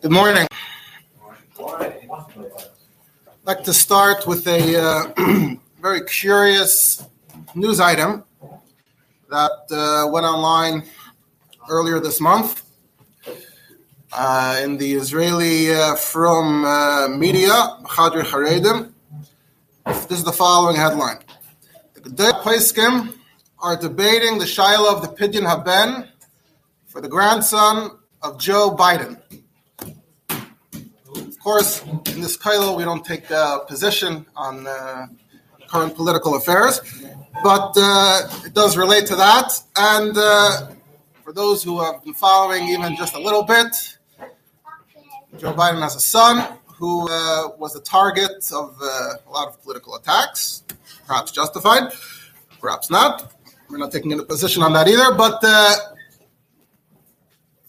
Good morning. I'd like to start with a uh, very curious news item that uh, went online earlier this month uh, in the Israeli uh, from uh, media, Chadri Haredim. This is the following headline. The are debating the Shiloh of the Pidyon Haben for the grandson of Joe Biden. Of course, in this Kolel, we don't take a position on uh, current political affairs, but uh, it does relate to that. And uh, for those who have been following even just a little bit, Joe Biden has a son who uh, was the target of uh, a lot of political attacks, perhaps justified, perhaps not. We're not taking a position on that either, but uh,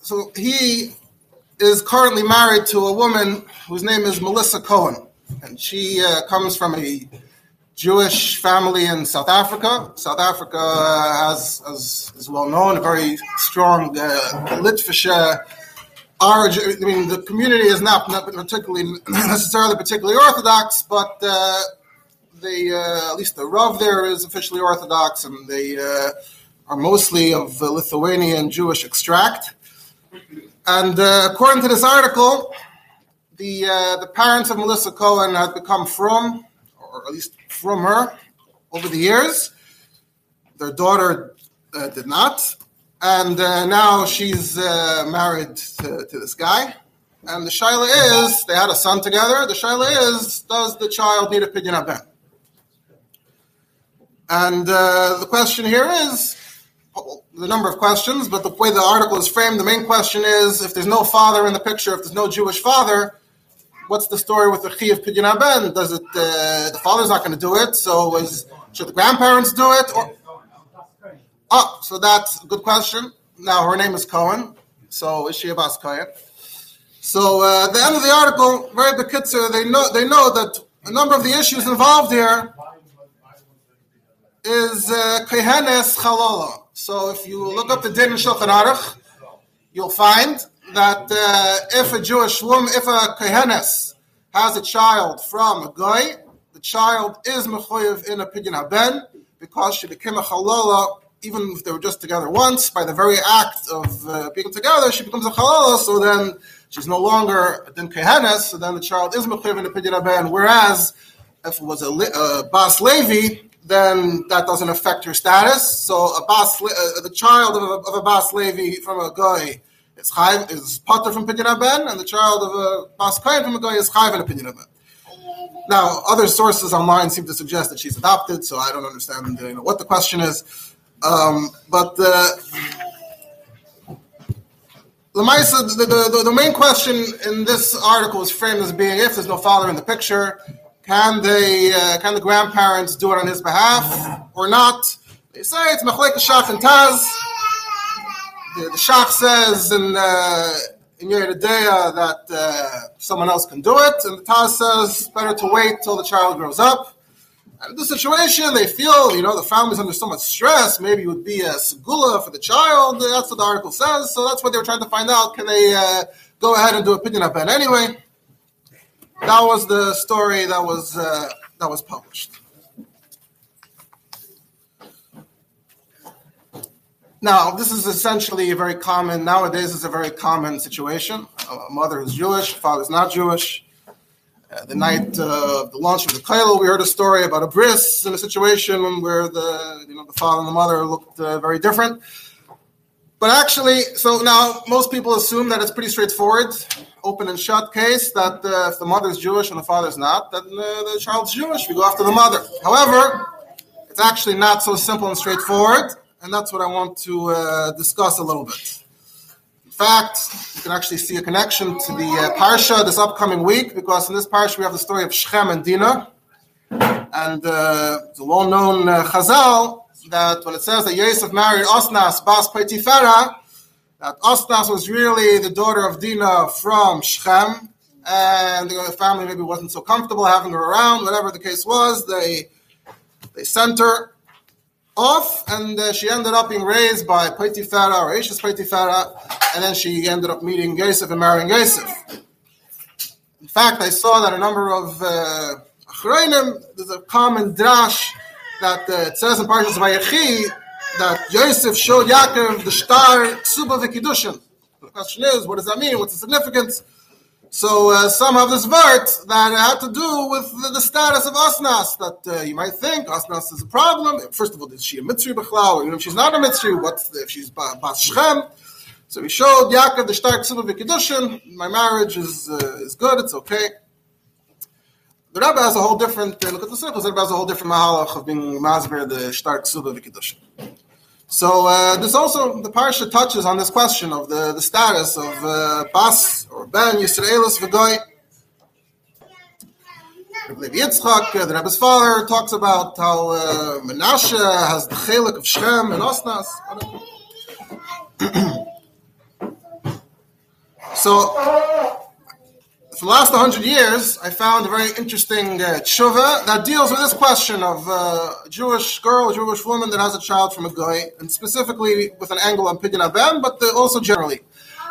so he is currently married to a woman whose name is Melissa Cohen, and she uh, comes from a Jewish family in South Africa. South Africa has, as is well known, a very strong uh, origin. I mean, the community is not, not particularly necessarily particularly Orthodox, but uh, they, uh, at least the Rav there is officially Orthodox, and they uh, are mostly of Lithuanian Jewish extract. And uh, according to this article, the uh, the parents of Melissa Cohen have become from, or at least from her, over the years. Their daughter uh, did not, and now she's married to, to, this guy. And the shaila is, they had a son together. The shaila is, does the child need a pidyon haben? And uh, the question here is, the number of questions, but the way the article is framed, the main question is if there's no father in the picture, if there's no Jewish father, what's the story with the Chi of Pidyon Haben? Does it, uh, the father's not going to do it, so is, should the grandparents do it? Or, oh, so that's a good question. Now, her name is Cohen, so is she a Bas? So uh, at the end of the article, very bekitzer, they know, they know that a number of the issues involved here is uh, Kehenes Chalola so if you look up the Din in Shulchan Aruch, you'll find that uh, if a Jewish woman, if a Kohenes has a child from a guy, the child is mechoyev in a pidyon haben because she became a chalola even if they were just together once. By the very act of uh, being together, she becomes a chalola. So then she's no longer din kehenes. So then the child is mechoyev in a pidyon haben. Whereas if it was a, a bas levi, then that doesn't affect her status. So a bas, uh, the child of a, of a bas levi from a guy is chayv, is potter from pidyon ben, and the child of a bas kain from a guy is chayv in a pidyon ben. Now, other sources online seem to suggest that she's adopted, so I don't understand you know, what the question is. Um, but the, the, the, the main question in this article is framed as being if there's no father in the picture, can they? Uh, can the grandparents do it on his behalf or not? They say it's Machlek Shach and Taz. The, the Shach says in uh, in Yoreh De'ah that uh, someone else can do it, and the Taz says better to wait till the child grows up. And in this situation, they feel, you know, the family's under so much stress. Maybe it would be a segula for the child. That's what the article says. So that's what they were trying to find out. Can they uh, go ahead and do a pidyon haben anyway? That was the story that was uh, that was published. Now, this is essentially a very common nowadays. It's a very common situation. A mother is Jewish, father is not Jewish. Uh, the night uh, of the launch of the Kolel, we heard a story about a bris in a situation where the you know the father and the mother looked uh, very different. But actually, so now most people assume that it's pretty straightforward open and shut case that uh, if the mother is Jewish and the father is not, then uh, the child's Jewish. We go after the mother. However, it's actually not so simple and straightforward, and that's what I want to uh, discuss a little bit. In fact, you can actually see a connection to the uh, parsha this upcoming week because in this parsha we have the story of Shechem and Dinah, and uh, it's well-known uh, Chazal that when it says that Yosef married Osnas Bas Potiphera, that Osnas was really the daughter of Dinah from Shechem, and the family maybe wasn't so comfortable having her around. Whatever the case was, they they sent her off, and uh, she ended up being raised by Potiphera or Ashes Potiphera, and then she ended up meeting Yosef and marrying Yosef. In fact, I saw that a number of uh, there's a common drash that uh, it says in Parshas Vayechi that Yosef showed Yaakov the star Tsuba v'Kiddushin. The question is, what does that mean? What's the significance? So uh, some have this vert that had to do with the, the status of Asnas, that uh, you might think Asnas is a problem. First of all, is she a Mitzri Bechlau? Even if she's not a Mitzri, what if she's Bas Shem? So he showed Yaakov the Stark Tzuba v'Kiddushin. My marriage is, uh, is good, it's okay. The Rebbe has a whole different, look at the circles, the Rebbe has a whole different mahalach of being Masber, the Stark Tzuba v'Kiddushin. So uh, this also the parsha touches on this question of the, the status of uh, Bas or Ben Yisraelis v'Goy. Rabbi Yitzchak, uh, the Rebbe's father, talks about how uh, Menashe has the chelik of Shem and Osnas. so for the last 100 years, I found a very interesting uh, that deals with this question of uh, a Jewish girl, a Jewish woman that has a child from a guy, and specifically with an angle on Pidyon Abem, but the, also generally.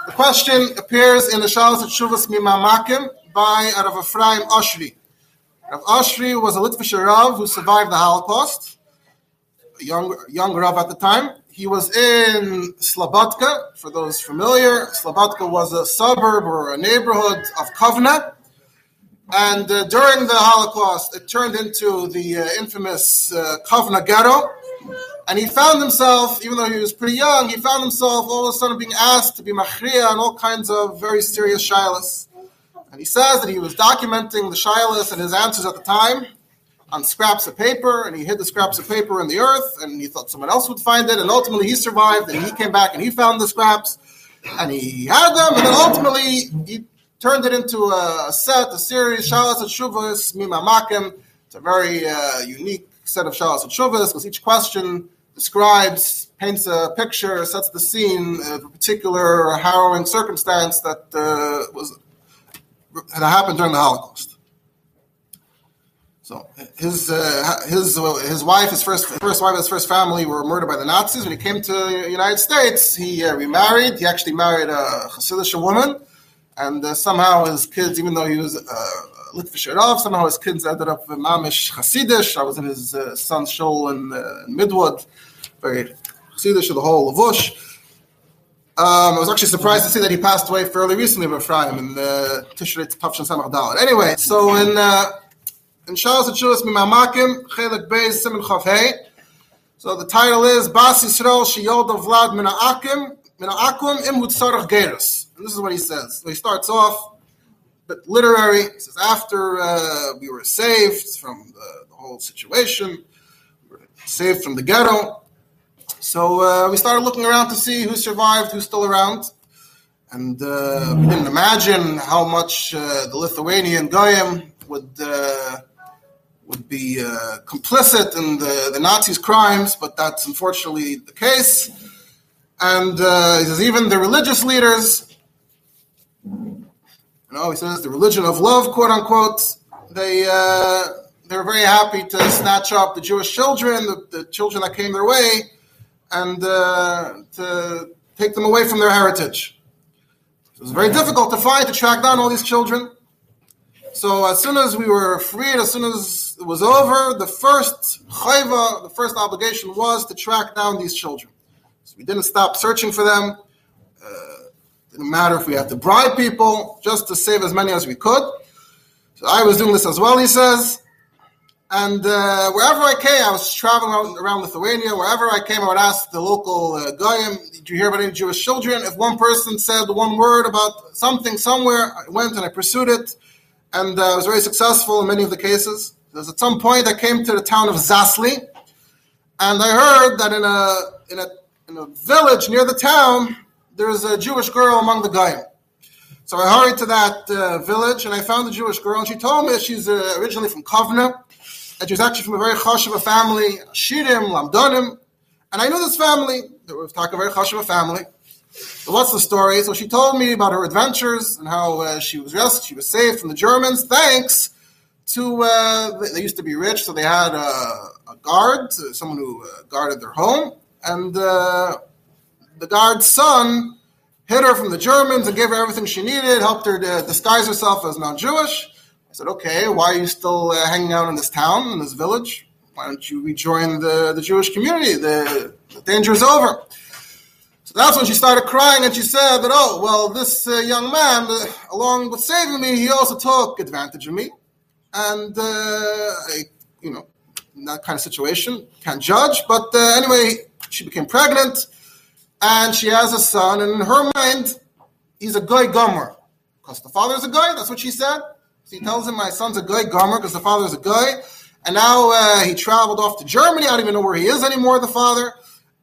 The question appears in the Shalos of Tshuvas Mimamakim by Rav Ephraim Oshri. Rav Oshri was a Litvish Rav who survived the Holocaust, a young, young Rav at the time. He was in Slobodka, for those familiar. Slobodka was a suburb or a neighborhood of Kovna. And uh, during the Holocaust, it turned into the uh, infamous uh, Kovna ghetto. And he found himself, even though he was pretty young, he found himself all of a sudden being asked to be machriya and all kinds of very serious shilas. And he says that he was documenting the shilas and his answers at the time on scraps of paper, and he hid the scraps of paper in the earth, and he thought someone else would find it, and ultimately he survived, and he came back and he found the scraps, and he had them, and then ultimately he turned it into a set, a series, Shalas and Shuvas, Mimamakim. It's a very uh, unique set of Shalas and Shuvas, because each question describes, paints a picture, sets the scene of a particular harrowing circumstance that uh, was had happened during the Holocaust. So his uh, his uh, his wife, his first first wife, his first family were murdered by the Nazis. When he came to the United States, he uh, remarried. He actually married a Hasidic woman, and uh, somehow his kids, even though he was uh, Litvish somehow his kids ended up with mamish Hasidish. I was in his uh, son's shul in, uh, in Midwood, very Hasidish of the whole Lavush. Um, I was actually surprised to see that he passed away fairly recently of Ephraim in the Tishrei Tavshan Samach Dalet. Anyway, so in uh, in Shalos Achulas Mimamakim, Chelik Beis Simon Chav So the title is Bas Yisrael Shiyod Vlad Mina Akim Mina Akum Im Hutzarach Gerus. And this is what he says. So he starts off, but literary. He says after uh, we were saved from the, the, whole situation, we saved from the ghetto. So uh, we started looking around to see who survived, who's still around. And uh, we didn't imagine how much uh, the Lithuanian Goyim would uh, would be uh, complicit in the, the Nazis' crimes, but that's unfortunately the case. And uh, he says even the religious leaders, you know, he says the religion of love, quote unquote, they uh, they're very happy to snatch up the Jewish children, the, the children that came their way, and uh, to take them away from their heritage. So it was very difficult to find to track down all these children. So as soon as we were freed, as soon as it was over, the first chayva, the first obligation was to track down these children. So we didn't stop searching for them. Uh, didn't matter if we had to bribe people, just to save as many as we could. So I was doing this as well, he says. And uh, wherever I came, I was traveling around Lithuania. Wherever I came, I would ask the local uh, goyim, "Did you hear about any Jewish children?" If one person said one word about something somewhere, I went and I pursued it and uh, was very successful in many of the cases. There's at some point I came to the town of Zasli, and I heard that in a in a in a village near the town there's a Jewish girl among the Goyim. So I hurried to that uh, village and I found the Jewish girl, and she told me she's uh, originally from Kovna, and she's actually from a very chashuva family, Shirim, Lamdonim, and I knew this family. They were talking about a very chashuva family. What's the story? So she told me about her adventures and how uh, she was rescued, she was saved from the Germans thanks to. Uh, they used to be rich, so they had a, a guard, someone who uh, guarded their home, and uh, the guard's son hid her from the Germans and gave her everything she needed, helped her to disguise herself as non-Jewish. I said, "Okay, why are you still uh, hanging out in this town, in this village? Why don't you rejoin the, the Jewish community? The, the danger is over." So that's when she started crying, and she said that, "Oh, well, this uh, young man, uh, along with saving me, he also took advantage of me." and uh, I, you know, in that kind of situation, can't judge. But uh, anyway, she became pregnant, and she has a son. And in her mind, he's a guy gomer because the father is a guy. That's what she said. So he tells him, "My son's a guy gomer because the father is a guy." And now uh, he traveled off to Germany. I don't even know where he is anymore. The father,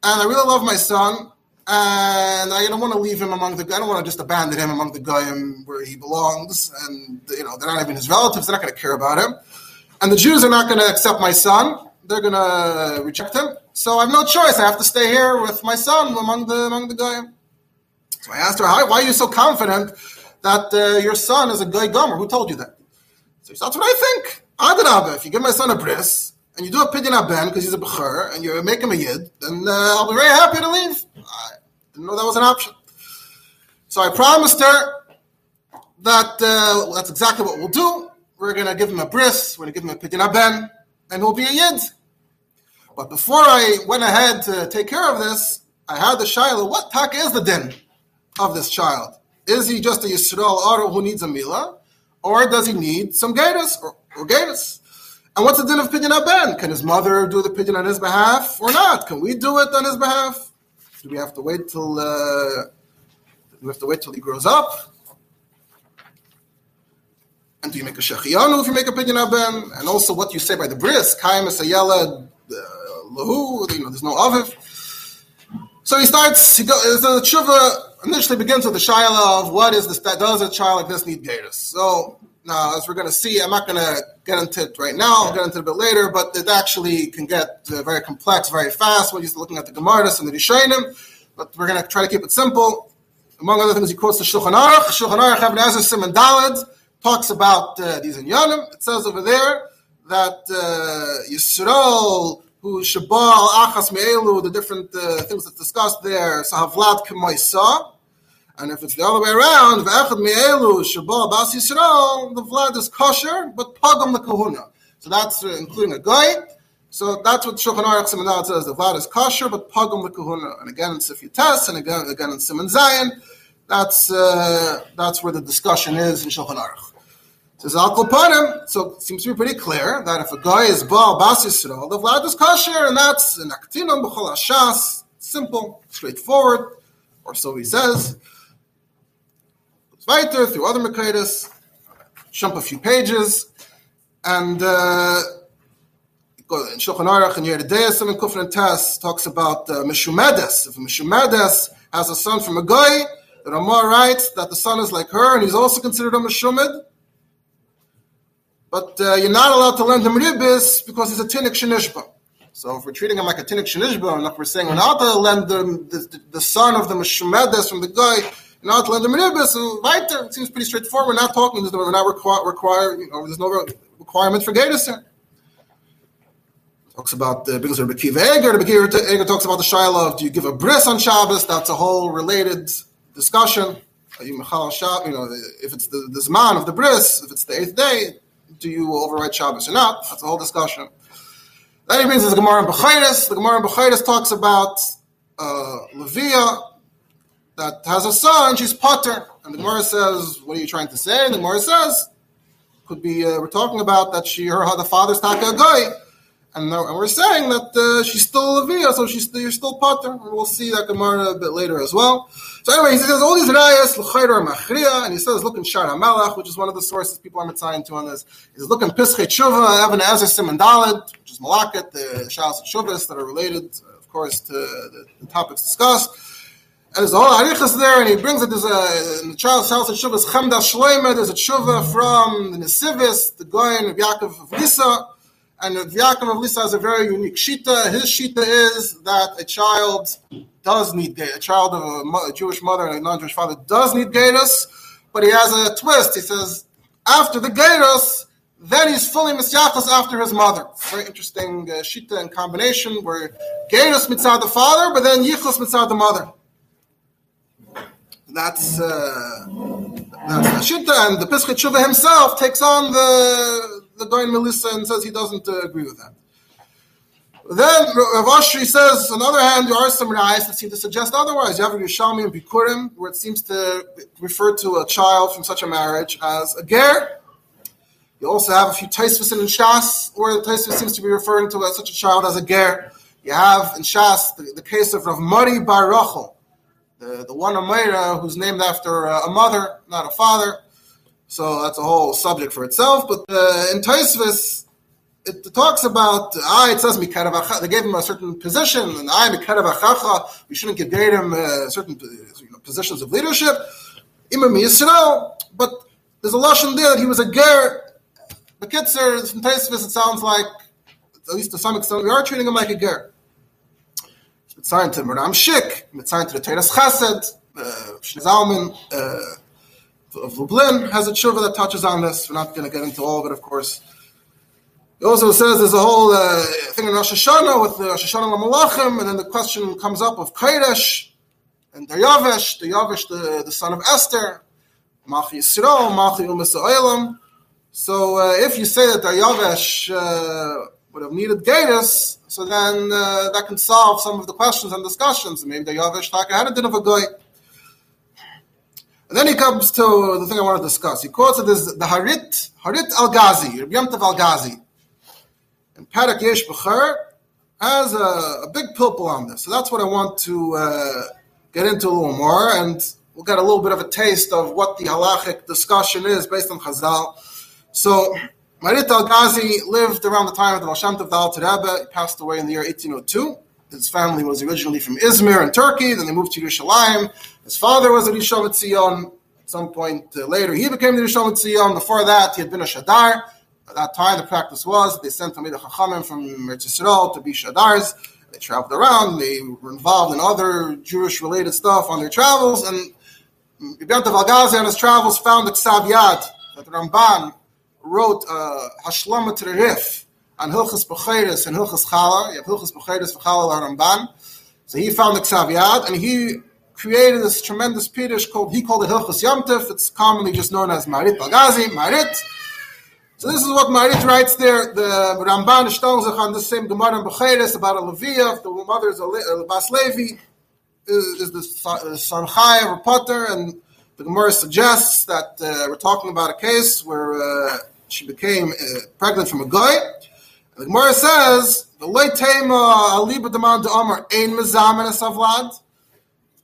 and I really love my son and I don't want to leave him among the. I don't want to just abandon him among the goyim where he belongs, and you know they're not even his relatives. They're not going to care about him, and the Jews are not going to accept my son. They're going to reject him. So I have no choice. I have to stay here with my son among the among the goyim. So I asked her, why are you so confident that uh, your son is a goy gomer? Who told you that? So that's what I think. Adarabah, if you give my son a bris, and you do a pidyon aben because he's a bechur, and you make him a yid, then uh, I'll be very happy to leave. I didn't know that was an option. So I promised her that uh, that's exactly what we'll do. We're going to give him a bris, we're going to give him a pidyon aben, and he'll be a yid. But before I went ahead to take care of this, I had the shiloh. What tak is the din of this child? Is he just a Yisrael Aro who needs a milah, or does he need some gatus or, or? And what's the din of pidyon aben? Can his mother do the pidyon on his behalf or not? Can we do it on his behalf? Do we have to wait till uh, we have to wait till he grows up? And do you make a shechiyanu if you make a pidyon aben? And also what you say by the bris, kaim esayela uh, lahu, you know, there's no aviv. So he starts, he goes, the tshuva initially begins with the shayla of what is this, does a child like this need gatus? So now, as we're going to see, I'm not going to get into it right now. I'll get into it a bit later, but it actually can get uh, very complex very fast when you're looking at the Gemaras and the Rishonim. But we're going to try to keep it simple. Among other things, he quotes the Shulchan Aruch. Shulchan Aruch, Even HaEzer Simon Dalad, talks about uh, these inyanim. It says over there that uh, Yisrael, who Shabal, Achas Me'elu, the different uh, things that's discussed there, Sahavlat K'moisa, and if it's the other way around, the vlad is kosher, but pagam the kahuna. So that's uh, including a guy. So that's what Shulchan Aruch Simon says. The vlad is kosher, but pagam the kahuna. And again in Sif Tes, and again again in Simon Zion. That's uh, that's where the discussion is in Shulchan Aruch. Says Al. So it seems to be pretty clear that if a guy is Baal Bas Yisrael, the vlad is kosher, and that's an aktinum b'chol hashas. Simple, straightforward, or so he says. Weiter through other Makaitis, jump a few pages, and uh, in Shulchan Aruch and Yoreh De'ah, in Kufran Tas talks about uh. If Meshumedes has a son from a guy, the Ramah writes that the son is like her, and he's also considered a Meshumed. But uh, you're not allowed to lend him ribis because he's a tinik shenishba. So if we're treating him like a tinik shenishba, and like we're saying we're not to lend the, the, the son of the Meshumedes from the guy not lend them and weiter. It seems pretty straightforward. We're not talking. We're not require, you know, there's no requirement for Gator Talks about the because Rabbi Kiva Eger. Rabbi Eger talks about the shaila of do you give a bris on Shabbos? That's a whole related discussion. You know, if it's the, the zman of the bris, if it's the eighth day, do you override Shabbos or not? That's a whole discussion. He brings the Gemara in Bechayres. The Gemara in Bechayres talks about uh, Leviah that has a son, she's potter. And the Gemara says, what are you trying to say? And the Gemara says, could be, uh, we're talking about that she, her, the father's taka guy. And, and, we're saying that uh, she's still a via, so she's you're still potter. And we'll see that Gemara a bit later as well. So anyway, he says all these rayas l'chayr machria, and he says look in Shar Malach, which is one of the sources people are mitzaying to on this. He's looking Pischei Tshuva, Evan Ezer Simon Dalet, which is Malaket, the Shas and Shuvas that are related, of course, to the, the topics discussed. And there's a whole arichas there, and he brings it. There's a in the child's house at Shuvah Chemda Shloime. There's a Shuvah from the Nesivis, the Goyen of Yaakov of Lisa, and Yaakov of Lisa has a very unique shita. His shita is that a child does need a child of a, a Jewish mother and a non-Jewish father does need gatus, but he has a twist. He says after the gatus, then he's fully misyachas after his mother. Very interesting uh, shita and combination where Gerus mitzad the father, but then yichus mitzad the mother. That's uh, that's shita, and the Pischei Teshuva himself takes on the the Goin Melissa and says he doesn't uh, agree with that. Then Rav Oshri says, on the other hand, there are some rayas that seem to suggest otherwise. You have Yerushalmi and Bikurim, where it seems to refer to a child from such a marriage as a ger. You also have a few Taisvis in Shas, where the Taisvis seems to be referring to such a child as a ger. You have in Shas the, the case of Rav Mari Bar Rachel, the, the one Amira who's named after a mother, not a father. So that's a whole subject for itself. But uh, in Taisvis, it talks about ah, it says They gave him a certain position, and I mikarav We shouldn't give him uh, certain you know, positions of leadership. Imam Yisrael, but there's a lashon there that he was a ger. The kitzer from Taisvis, it sounds like at least to some extent we are treating him like a ger. Signed to Maram Shik, signed to the Teres Chesed, uh, Zalman uh, of Lublin has a tshuva that touches on this. We're not going to get into all of it, of course. It also says there's a whole uh, thing in Rosh Hashanah with the Rosh Hashanah Malachim, and then the question comes up of Koresh and Daryavesh, Daryavesh, the, the son of Esther, Machi Yisrael, Machi Umas Oilam. So uh, if you say that Daryavesh uh, would have needed Gatus, so then uh, that can solve some of the questions and discussions. Maybe Daryavesh had a din of a goy. And then he comes to the thing I want to discuss. He quotes it as the Harit, Harit Al Ghazi, Rabbi Yom Al Ghazi and Parak Yesh B'cher has a, a, big pilpul on this. So that's what I want to uh, get into a little more, and we'll get a little bit of a taste of what the halachic discussion is based on Chazal. So, Marit Al Ghazi lived around the time of the Mashant of the Alter Rebbe. He passed away in the year 1802. His family was originally from Izmir in Turkey, then they moved to Yerushalayim. His father was a Rishon Tzion. At some point uh, later, he became the Rishon Tzion. Before that, he had been a Shadar. At that time, the practice was they sent Tamid Chachamim from Eretz to be Shadars. They traveled around. They were involved in other Jewish-related stuff on their travels. And Ibn Al-Ghazi on his travels found the Ksav Yad that the Ramban wrote uh, Hashlama on Hilchas Bechiris and Hilchas Chala. You have Hilchas Bechiris Chala Ramban. So he found the Ksav Yad and he created this tremendous Piddish called, he called it Hilchas Yamtif. It's commonly just known as Marit Al-Ghazi, Marit. So this is what Marit writes there. The Ramban sich on the same Gemara in Becheres about a Leviah. The mother is a, a Bas Levi, is, is the son Chai of a Potter, and the Gemara suggests that uh, we're talking about a case where uh, she became uh, pregnant from a guy. The Gemara says the late aliba demand amar.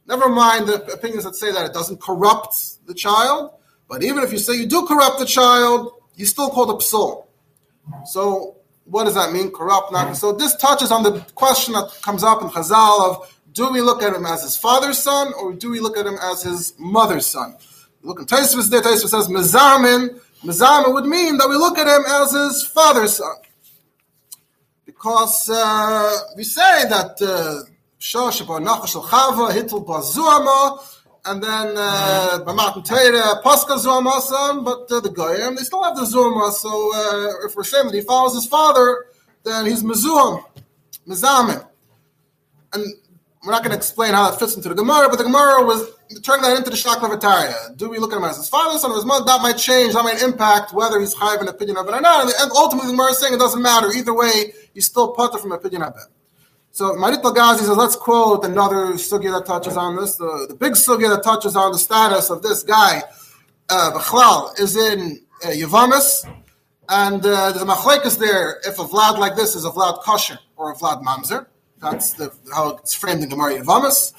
Never mind the opinions that say that it doesn't corrupt the child, but even if you say you do corrupt the child, you still call a psul. So what does that mean? Corrupt, not so. This touches on the question that comes up in Chazal of do we look at him as his father's son or do we look at him as his mother's son? Look at Taisvus there. Taisvus says mezamin. Mezamin would mean that we look at him as his father's son, because uh, we say that. Uh, Shosh Nachash Chava Bazuama and then uh, B'matan Teira Pascha Zuamasan, but uh, the Goyim they still have the Zuma. So uh, if we're saying that he follows his father, then he's Mizuam, Mizamin, and we're not going to explain how that fits into the Gemara, but the Gemara was turning that into the Shaklavataria. Do we look at him as his father, son, or his mother? That might change. That might impact whether he's high of an opinion of it or not. And ultimately, the Gemara is saying it doesn't matter. Either way, he's still putter from opinion of it. So Marit Al-Ghazi says, let's quote another sugya that touches on this. The, the big sugya that touches on the status of this guy, uh, is in uh, Yavamis. And uh, there's a machlekes there if a Vlad like this is a Vlad kosher or a Vlad mamzer. That's the, how it's framed in Gemara Yavamis.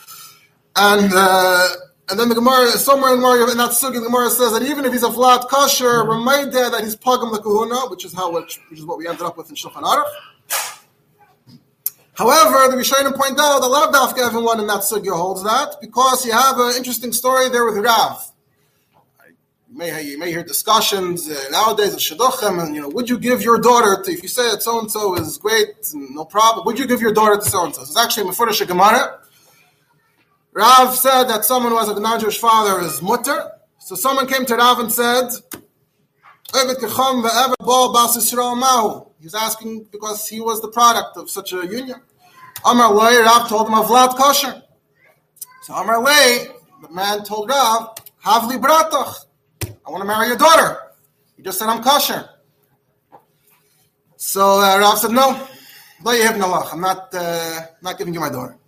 And uh, and then the Gemara, somewhere in, Gemara, in that sugya, the Gemara says that even if he's a Vlad kosher, remind that he's pagam the kahuna, which is how which, which is what we ended up with in Shulchan Aruch. However, the Rishonim point out that Lav Dafka everyone in that sugya holds that because you have an interesting story there with Rav. You may, you may hear discussions uh, nowadays of Shidduchim, and you know, would you give your daughter to, if you say that so and so is great, no problem, would you give your daughter to so and so? It's actually Mefurish Gemara. Rav said that someone who has a non Jewish father is mutter. So someone came to Rav and said, He's asking because he was the product of such a union. Amar Lay, Rav told him of Vlad kosher. So Amar Lay, the man told Rav, Havli bratach. I want to marry your daughter. You just said I'm kosher. So uh, Rav said, no, no, you have nalach. I'm not, uh, not giving you my daughter.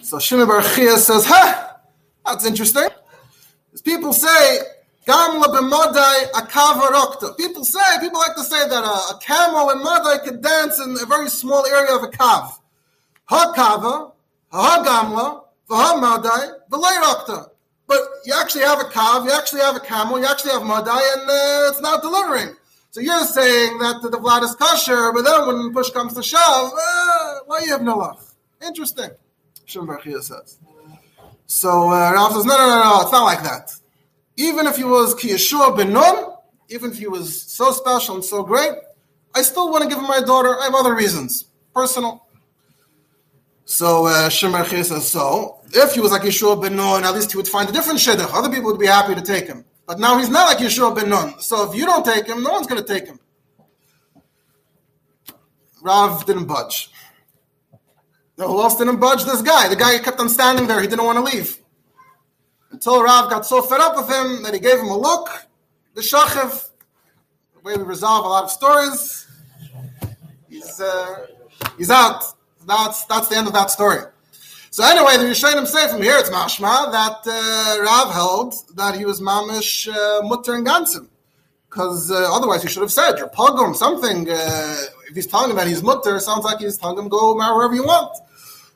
So Shimon Bar says, ha, that's interesting. People say, Gamla b'madai. People say, people like to say that a, a camel in madai can dance in a very small area of a kav. Ha kava, ha gamla, v'ha madai, v'lay rokta. But you actually have a kav, you actually have a camel, you actually have madai, and uh, it's not delivering. So you're saying that the, the vlad is kosher, but then when push comes to shove, uh, why you have no love? Interesting. Shimon says. So uh, Rav says, no, no, no, no, it's not like that even if he was Kiyeshua ben Nun, even if he was so special and so great, I still want to give him my daughter. I have other reasons, personal. So uh, Shemar says, so if he was like Yeshua ben Nun, at least he would find a different shidduch. Other people would be happy to take him. But now he's not like Yeshua ben Nun. So if you don't take him, no one's going to take him. Rav didn't budge. No, who else didn't budge? This guy. The guy kept on standing there. He didn't want to leave until Rav got so fed up with him that he gave him a look. The Shachiv, the way we resolve a lot of stories, he's, uh, he's out. That's, that's the end of that story. So anyway, the Rishonim say from here it's mashma that uh, Rav held that he was mamish uh, mutter and gansim, because uh, otherwise he should have said you're pogrom something. Uh, if he's telling him that he's mutter, sounds like he's telling him go marry wherever you want.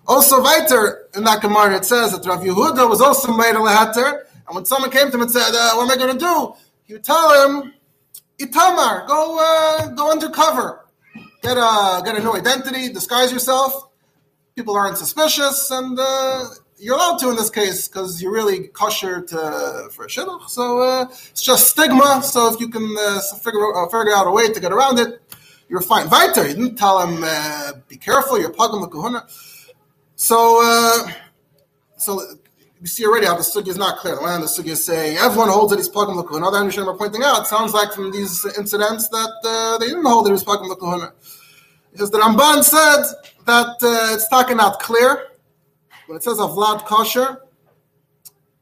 Also, weiter in that Gemara, it says that Rav Yehuda was also made a leheter, and when someone came to him and said, uh, "What am I going to do?" He would tell him, "Itamar, go, uh, go undercover, get a get a new identity, disguise yourself. People aren't suspicious, and uh, you're allowed to in this case because you're really kosher to for a shidduch. So uh, it's just stigma. So if you can uh, figure uh, figure out a way to get around it, you're fine." Weiter, you didn't tell him, uh, "Be careful, you're pagam kahuna." So, uh, so we see already how the sugi is not clear. The one the sugi is saying everyone holds that he's plugim l'kuhana. Another understanding are pointing out sounds like from these incidents that they didn't hold that he was plugim l'kuhana. Because the Ramban said that uh, it's talking not clear when it says a Vlad kosher.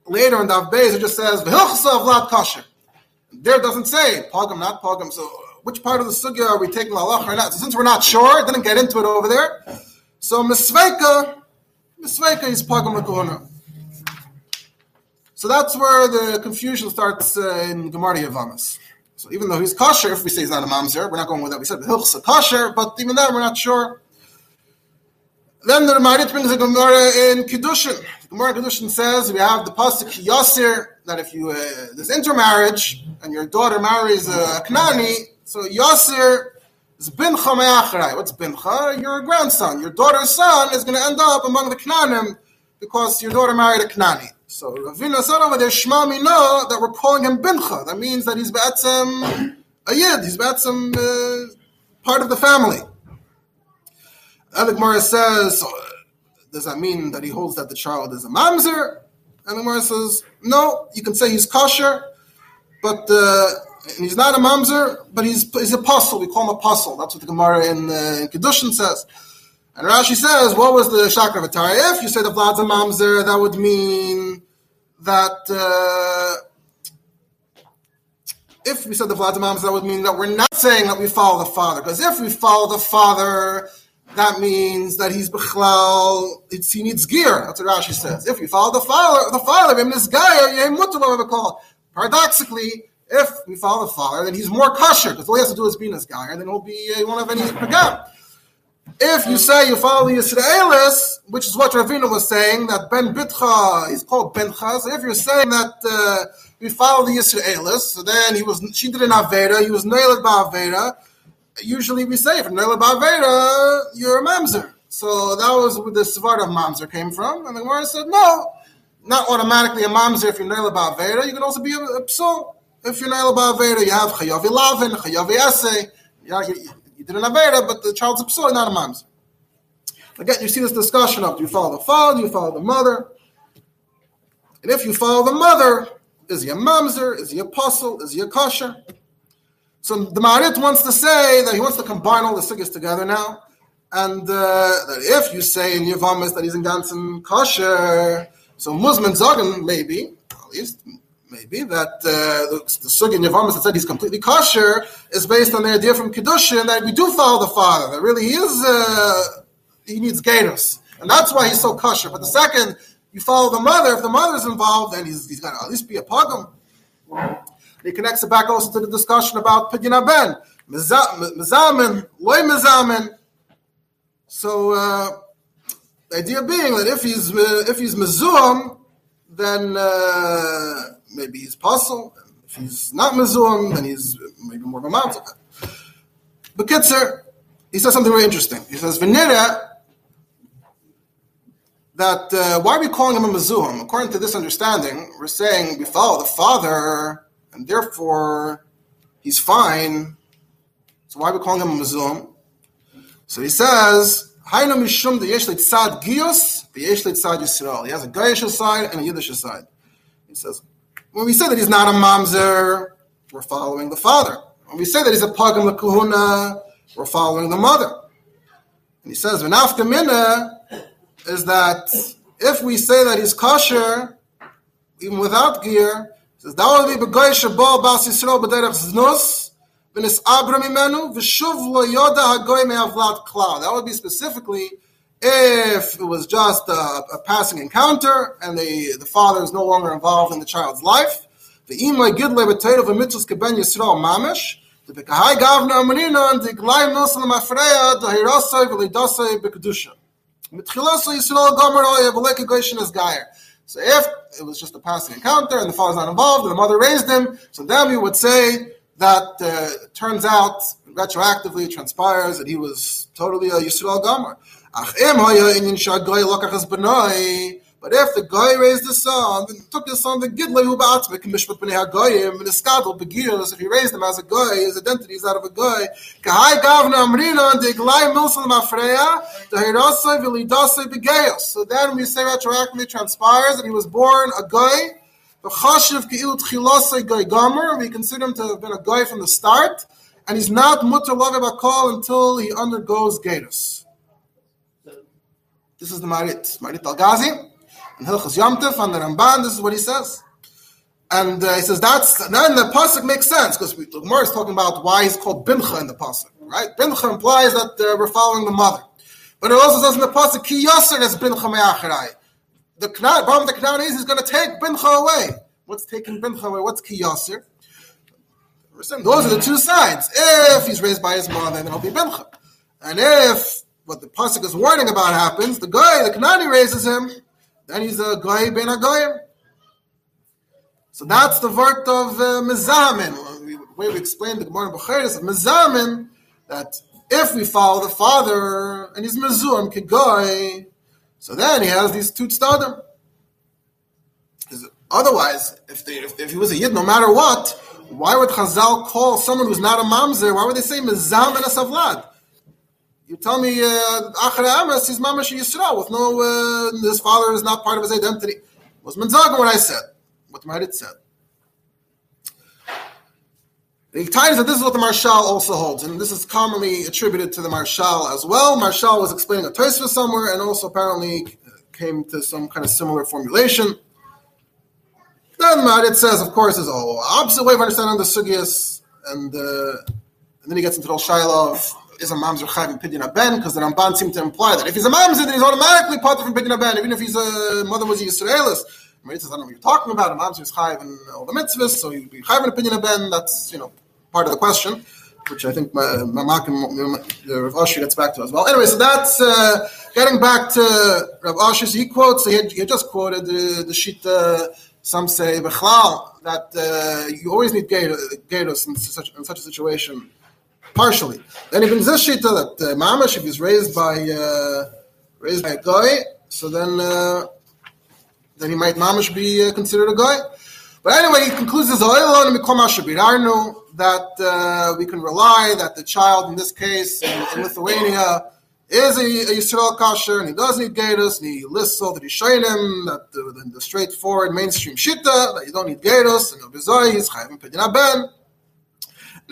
Later in the it just says v'hilchsa Vlad kosher. There doesn't say pogum, not pogum. So which part of the sugya are we taking Allah or not? So since we're not sure, didn't get into it over there. So misveka Misveika is Pagam So that's where the confusion starts uh, in Gemara Yavamas. So even though he's kosher, if we say he's not a mamzer, we're not going with that. We said the hilch's kosher, but even then we're not sure. Then the Ramarit brings a Gemara in Kiddushin. The Gemara in Kiddushin says we have the pasuk Yasir that if you uh, there's intermarriage and your daughter marries a Knani, so Yasir it's bincha me'achrai. What's bincha? Your grandson. Your daughter's son is going to end up among the Knanim because your daughter married a Knani. So Ravina said over there, Shema Mina, that we're calling him bincha. That means that he's some a yid. He's some uh, part of the family. And the Gemara says, does that mean that he holds that the child is a mamzer? And the Gemara says, no, you can say he's kosher, but uh, he's not a mamzer, but he's he's apostle. We call him a apostle. That's what the Gemara in, uh, in Kedushin says. And Rashi says, what was the Shakra Vatari? If you say the Vlad's a mamzer, that would mean that uh, if we said the Vlad's a mamzer, that would mean that we're not saying that we follow the father. Because if we follow the father, that means that he's bechlal. It's, he needs gear. That's what Rashi says. If we follow the father, the father, him this guy, eh, eh, Paradoxically, if we follow the father, then he's more kosher because all he has to do is be this guy, and then he'll be eh, he won't have any pagam. If you say you follow the Yisraelis, which is what Ravina was saying, that Ben Bitcha is called Bencha. So if you're saying that uh, we follow the Yisraelis, so then he was she did an Aveda, he was nailed by Aveda. Usually we say nailed by Aveda, you're a Mamzer. So that was where the Svart of Mamzer came from. And the Gemara said, no, not automatically a Mamzer if you're nailed by Aveda, you can also be a, a Psal. If you're not about Aveda, you have Chayav Lavin, Chayav Yaseh. Yeah, you, you did an Aveda, but the child's a psoy, not a mamzer. Again, you see this discussion of do you follow the father, do you follow the mother? And if you follow the mother, is he a mamzer? Is he a apostle? Is he a kosher? So the Marit wants to say that he wants to combine all the sugyas together now, and uh, that if you say in Yavamis that he's in Gansen kosher, so Muslim Zagan maybe, at least maybe that uh, the, the sugi in Yavamis that said he's completely kosher is based on the idea from Kiddushin that we do follow the father, that really he is, uh, he needs gators. And that's why he's so kosher. But the second you follow the mother, if the mother's involved, then he's, he's got to at least be a pogum. He connects it back also to the discussion about Pidyon Ben. Mizamin, loy mizamin. So uh, the idea being that if he's uh, if he's mezuzam, then uh, maybe he's puzzle. If he's not mezuzam, then he's maybe more of a mountain. But Kitzer, he says something very interesting. He says, "Venera." That uh, why are we calling him a mezuzam? According to this understanding, we're saying follow the father and therefore he's fine. So why are we calling him a Mizum? So he says, Hainu Mishum the Yesh Tzad Gios, the Yesh Tzad Yisrael. He has a Gayish side and a Yiddish side. He says, when we say that he's not a Mamzer, we're following the father. When we say that he's a Pagam Kahuna, we're following the mother. And he says, Mina is that if we say that he's kosher, even without gear, says that would be begoy shabo bas Yisrael b'derech znus v'nis abra mimenu v'shuv lo yoda hagoy me'avlat klal. That would be specifically if it was just a, a, passing encounter and the, the father is no longer involved in the child's life. The imay gidle b'teiro v'mitzvus keben Yisrael mamish. The bekahai gavna amarina and the glay milson mafreya the hirasai v'lidasai b'kedusha. Mitchilasai Yisrael gomer v'leke goyshin as gayer. So if it was just a passing encounter and the father's not involved and the mother raised him, so then we would say that uh, turns out retroactively it transpires that he was totally a Yisrael Gomer. But if the guy raised the son, then took the son, the gidlei hu ba'atzmek, mishpat b'nei ha'goyim, and iskadol begirus, if he raised him as a guy, his identity is that of a guy. Kahai gavna amrina, and the iglai milsal mafreya, the hirasai v'lidasai begayos. So then we say retroactively transpires that he was born a guy, the chashiv ki'il tchilasai guy gomer, we consider him to have been a guy from the start, and he's not mutter lagav until he undergoes gatus. This is the Marit, Marit Al-Ghazi in Hilchas Yomtiv on the Ramban. This is what he says. And uh, he says that's then the pasuk makes sense because the Gemara is talking about why he's called Bincha in the pasuk, right? Bincha implies that uh, we're following the mother, but it also says in the pasuk Ki Yasser is Bincha Me'acharai. The with the Canaan is he's going to take Bincha away. What's taking Bincha away? What's Ki? Those are the two sides. If he's raised by his mother, then he'll be Bincha, and if what the pasuk is warning about happens, the guy, the Kanani raises him, then he's a goy ben a goyim. So that's the word of uh, mezamin. The way we explain the Gemara B'cheres of mezamin, that if we follow the father and he's mezum kegoy, so then he has these two tzadim. Otherwise, if, they, if, if he was a yid, no matter what, why would Chazal call someone who's not a mamzer? Why would they say mezam and a savlad? You tell me uh, Achre Ames is Mamash Yisrael with no uh, his father is not part of his identity. Was Menzaga what I said, what the Maharit said. The times that this is what the Maharshal also holds, and this is commonly attributed to the Maharshal as well. Maharshal was explaining a Tosfos somewhere, and also apparently came to some kind of similar formulation. Then Maharit says, of course, is a opposite way of understanding the sugyas, and, uh, and then he gets into the Shaila of is a mamzer chayv in pidyon ben because the Ramban seemed to imply that if he's a mamzer, then he's automatically part of pidyon ben, even if he's a mother was a Yisraelis. I don't know what you're talking about. A mamzer is chayv in all the mitzvahs, so he'd be chayv in pidyon ben. That's you know part of the question, which I think my Mamak and Rav Asher gets back to as well. Anyway, so that's uh, getting back to Rav. He quotes. So he, had, he had just quoted the the shita. Some say that uh, you always need gatos in such in such a situation partially. Then even this shita that uh, mamash if he's raised by uh, raised by a guy, so then uh, then he might mamash be uh, considered a guy. But anyway, he concludes his oil and that uh, we can rely that the child in this case in, in Lithuania is a, a Yisrael kasher and he does need gatos and he lists all showing him that the, the, the, straightforward mainstream shita that you don't need gatos and no he's chayim pedina ben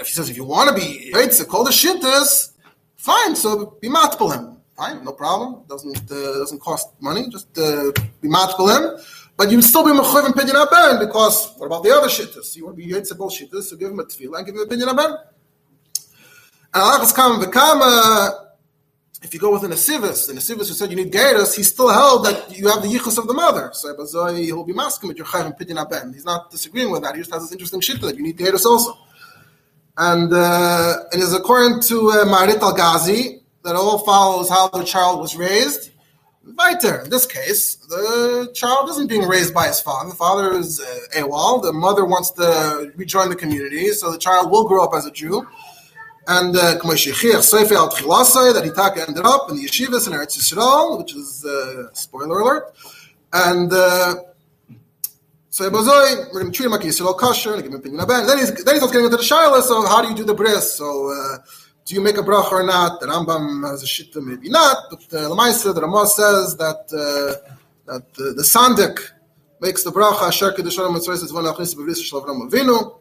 if he says if you want to be Yitzhak, call the shittas, fine. So be matpul him. Fine, no problem. Doesn't uh, doesn't cost money. Just uh, be matpul him. But you still be mechuyev in pidyon aben because what about the other shittas? You want to be Yitzhak both shittas, so give him a tefillah and give him a pidyon aben. And Allah come v'kama if you go with an Asivis, an Asivis who said you need Gairas, he still held that you have the Yichus of the mother. So he'll be masking with your Chayv and Pidyon Aben. He's not disagreeing with that. He just has this interesting shit that you need Gairas also. And uh, it is according to uh, Marit al Ghazi that all follows how the child was raised. Weiter. In this case, the child isn't being raised by his father. The father is uh, AWOL. The mother wants to rejoin the community, so the child will grow up as a Jew. And uh, Seife al Tchilasai, that he ended up in the yeshivas in Eretz Yisrael, which is uh, spoiler alert. And uh, so we're going to treat him like Yisrael kosher, give him a opinion Then he's then he starts getting into the shaila. So how do you do the bris? So uh, do you make a bracha or not? The Rambam has a shitta, maybe not. But the Lamaisa, the Ramah says that uh, that uh, the Sandik makes the bracha Asher Kedushanim Mitzvah Zvon Achnis B'Bris Shalom Avinu,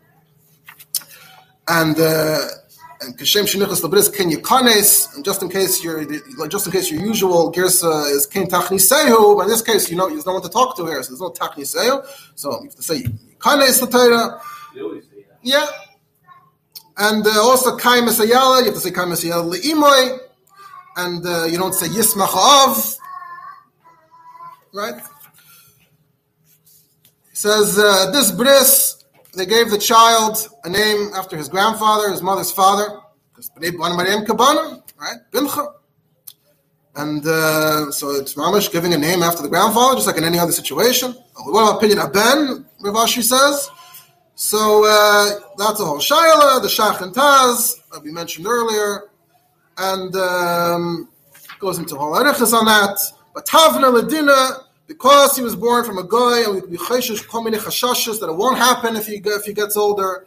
and. Uh, and kashem shenichas labris ken yikanes, and just in case your just in case your usual girsa is ken tachnisehu, but in this case you know there's no one to talk to here, so there's no tachnisehu, so you have to say yikanes the Torah. Yeah, and uh, also kai mesayala, you have to say kai mesayala leimoy, and uh, you don't say yismach of, right? He says uh, this bris they gave the child a name after his grandfather, his mother's father, right? Bincha. And uh, so it's mamish giving a name after the grandfather, just like in any other situation. What about opinion Aben? Ravashi says. So uh, that's a whole shaila, the shach and taz that we mentioned earlier, and um, goes into whole arichas on that. But tavna ledina because he was born from a guy, and we chayshish, many chashashas that it won't happen if he if he gets older.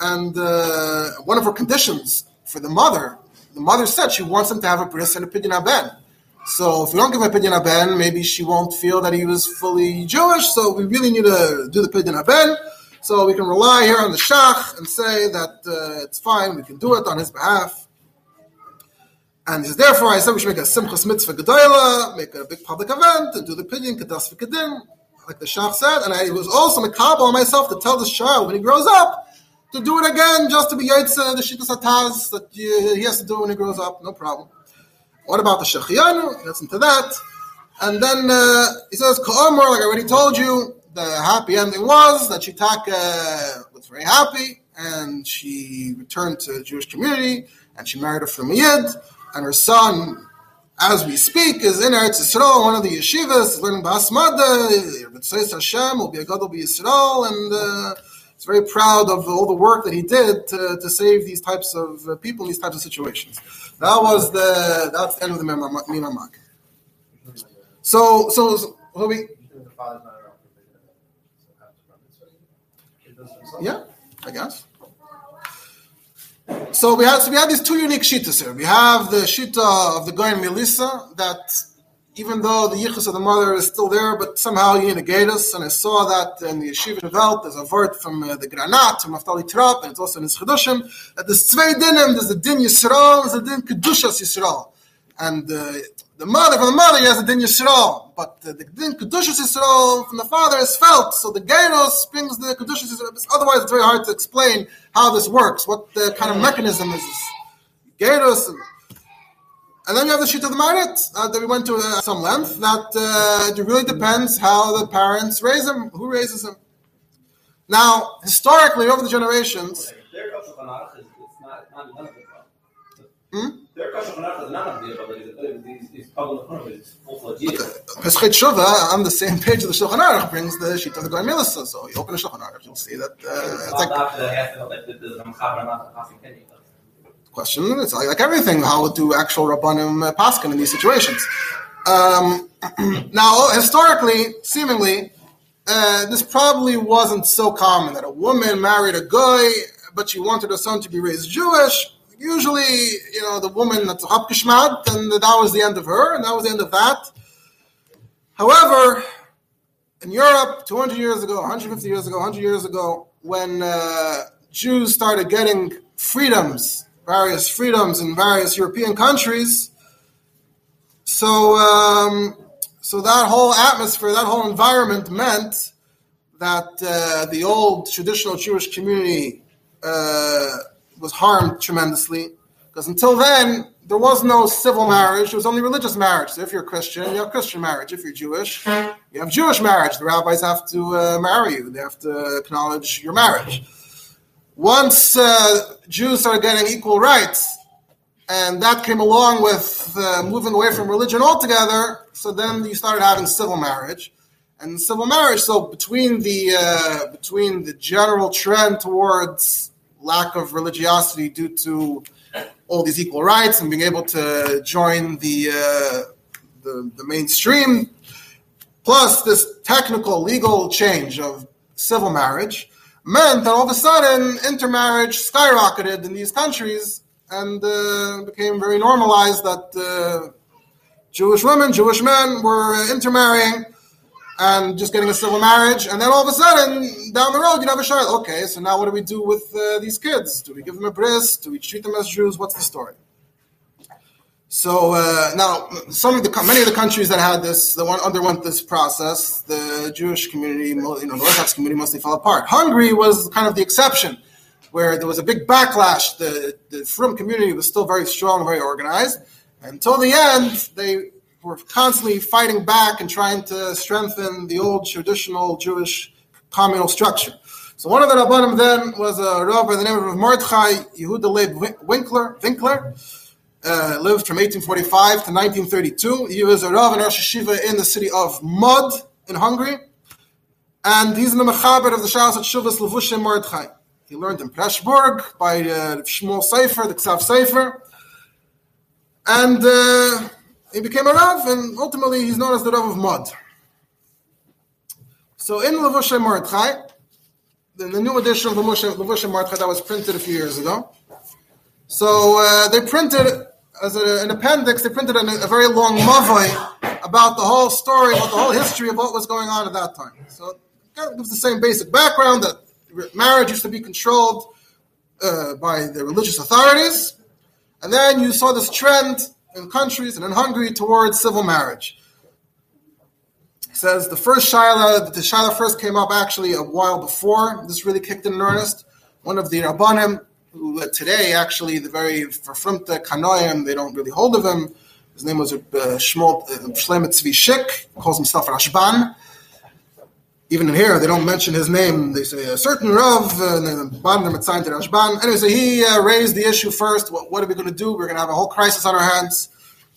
And uh, one of her conditions for the mother, the mother said she wants him to have a bris and a pidyon aben. So if we don't give a pidyon aben, maybe she won't feel that he was fully Jewish. So we really need to do the pidyon aben. So we can rely here on the shach and say that uh, it's fine. We can do it on his behalf. And therefore, I said we should make a simchas mitzvah gedola, make a big public event, and do the pidyon kedas v'kedin, like the shach said. And I was also makabel on myself to tell this child when he grows up to do it again, just to be yaitza the shittas ataz that he has to do when he grows up. No problem. What about the shechiyanu? Listen to that. And then uh, he says, Ka'omar, like I already told you, the happy ending was that Shitaka was very happy and she returned to the Jewish community and she married a from Yid and her son, as we speak, is in Eretz Yisrael, one of the yeshivas, learning Basmada, Yitzhak Hashem, will be a God will be Yisrael, and uh, he's very proud of all the work that he did to, to save these types of uh, people in these types of situations. That was the that's the end of the Mimamak. So, so, so we. Yeah, I guess. So we have so we have these two unique shitas here. We have the shita of the Goyen Melissa that even though the yichus of the mother is still there, but somehow you negate us. And I saw that in the yeshiva Welt, there's a word from uh, the Granat, from Naftali Trop, and it's also in his Chedushim, that there's zwei dinim, there's the din Yisrael, there's the din Kedushas Yisrael. And uh, the mother, from the mother, he has a din Yisrael, but uh, the din Kedushas Yisrael from the father is felt, so the Geiros brings the Kedushas Yisrael. Otherwise, it's very hard to explain how this works, what the kind of mechanism is this. And then you have the sheet of the Marit uh, that we went to uh, some length. That uh, it really depends how the parents raise him, who raises him. Now, historically, over the generations. Hmm? Pischei Tshuva on the same page of the Shulchan Aruch brings the sheet of the Goy. So you open the Shulchan Aruch, you'll see that uh, it's like question. It's like, like everything. How do actual rabbanim uh, paskin in these situations? Um, now, historically, seemingly, uh, this probably wasn't so common that a woman married a guy, but she wanted her son to be raised Jewish. Usually, you know, the woman that's a hapkishmat, and that was the end of her, and that was the end of that. However, in Europe, 200 years ago, 150 years ago, 100 years ago, when uh, Jews started getting freedoms, various freedoms in various European countries. So, um, so that whole atmosphere, that whole environment meant that uh, the old traditional Jewish community uh, was harmed tremendously. Because until then, there was no civil marriage, it was only religious marriage. So if you're Christian, you have Christian marriage. If you're Jewish, you have Jewish marriage. The rabbis have to uh, marry you, they have to acknowledge your marriage. Once uh, Jews started getting equal rights, and that came along with uh, moving away from religion altogether, so then you started having civil marriage. And civil marriage, so between the uh, between the general trend towards lack of religiosity due to all these equal rights and being able to join the, uh, the, the mainstream, plus this technical legal change of civil marriage, meant that all of a sudden intermarriage skyrocketed in these countries and uh, became very normalized that uh, Jewish women, Jewish men were intermarrying and just getting a civil marriage, and then all of a sudden, down the road, you have a child. Okay, so now what do we do with uh, these kids? Do we give them a bris? Do we treat them as Jews? What's the story? So uh, now, some of the many of the countries that had this, the one underwent this process, the Jewish community, you know, the Orthodox community mostly fell apart. Hungary was kind of the exception, where there was a big backlash. The the Frum community was still very strong, very organized. Until the end, they were constantly fighting back and trying to strengthen the old traditional Jewish communal structure. So one of the Rabbanim then was a Rav by the name of Mordechai Yehuda Leib Winkler, Winkler uh, lived from 1845 to 1932. He was a Rav and Rosh Yeshiva in the city of Mud in Hungary. And he's in the Mechaber of the Shas at Shuvas Levushim Mordechai. He learned in Pressburg by uh, Shmuel Sofer, the Ksav Sofer. And uh, he became a Rav, and ultimately he's known as the Rav of Mod. So in Levusha Mordechai, in the new edition of Levusha Mordechai that was printed a few years ago, so uh, they printed as a, an appendix, they printed a, very long mavoi about the whole story, about the whole history of what was going on at that time. So it gives the same basic background that marriage used to be controlled uh, by the religious authorities, and then you saw this trend countries and in Hungary towards civil marriage. Says the first Shaila, the Shaila first came up actually a while before this really kicked in, earnest. One of the Rabbanim, who today actually the very verfrumte Kanoim, they don't really hold of him. His name was uh, Shmuel uh, Shlomo Tzvi Schick, calls himself Rashban even in here, they don't mention his name. They say a certain Rav, and then the bottom it's signed to Rashban. Anyway, so he uh, raised the issue first. What, what are we going to do? We're going to have a whole crisis on our hands.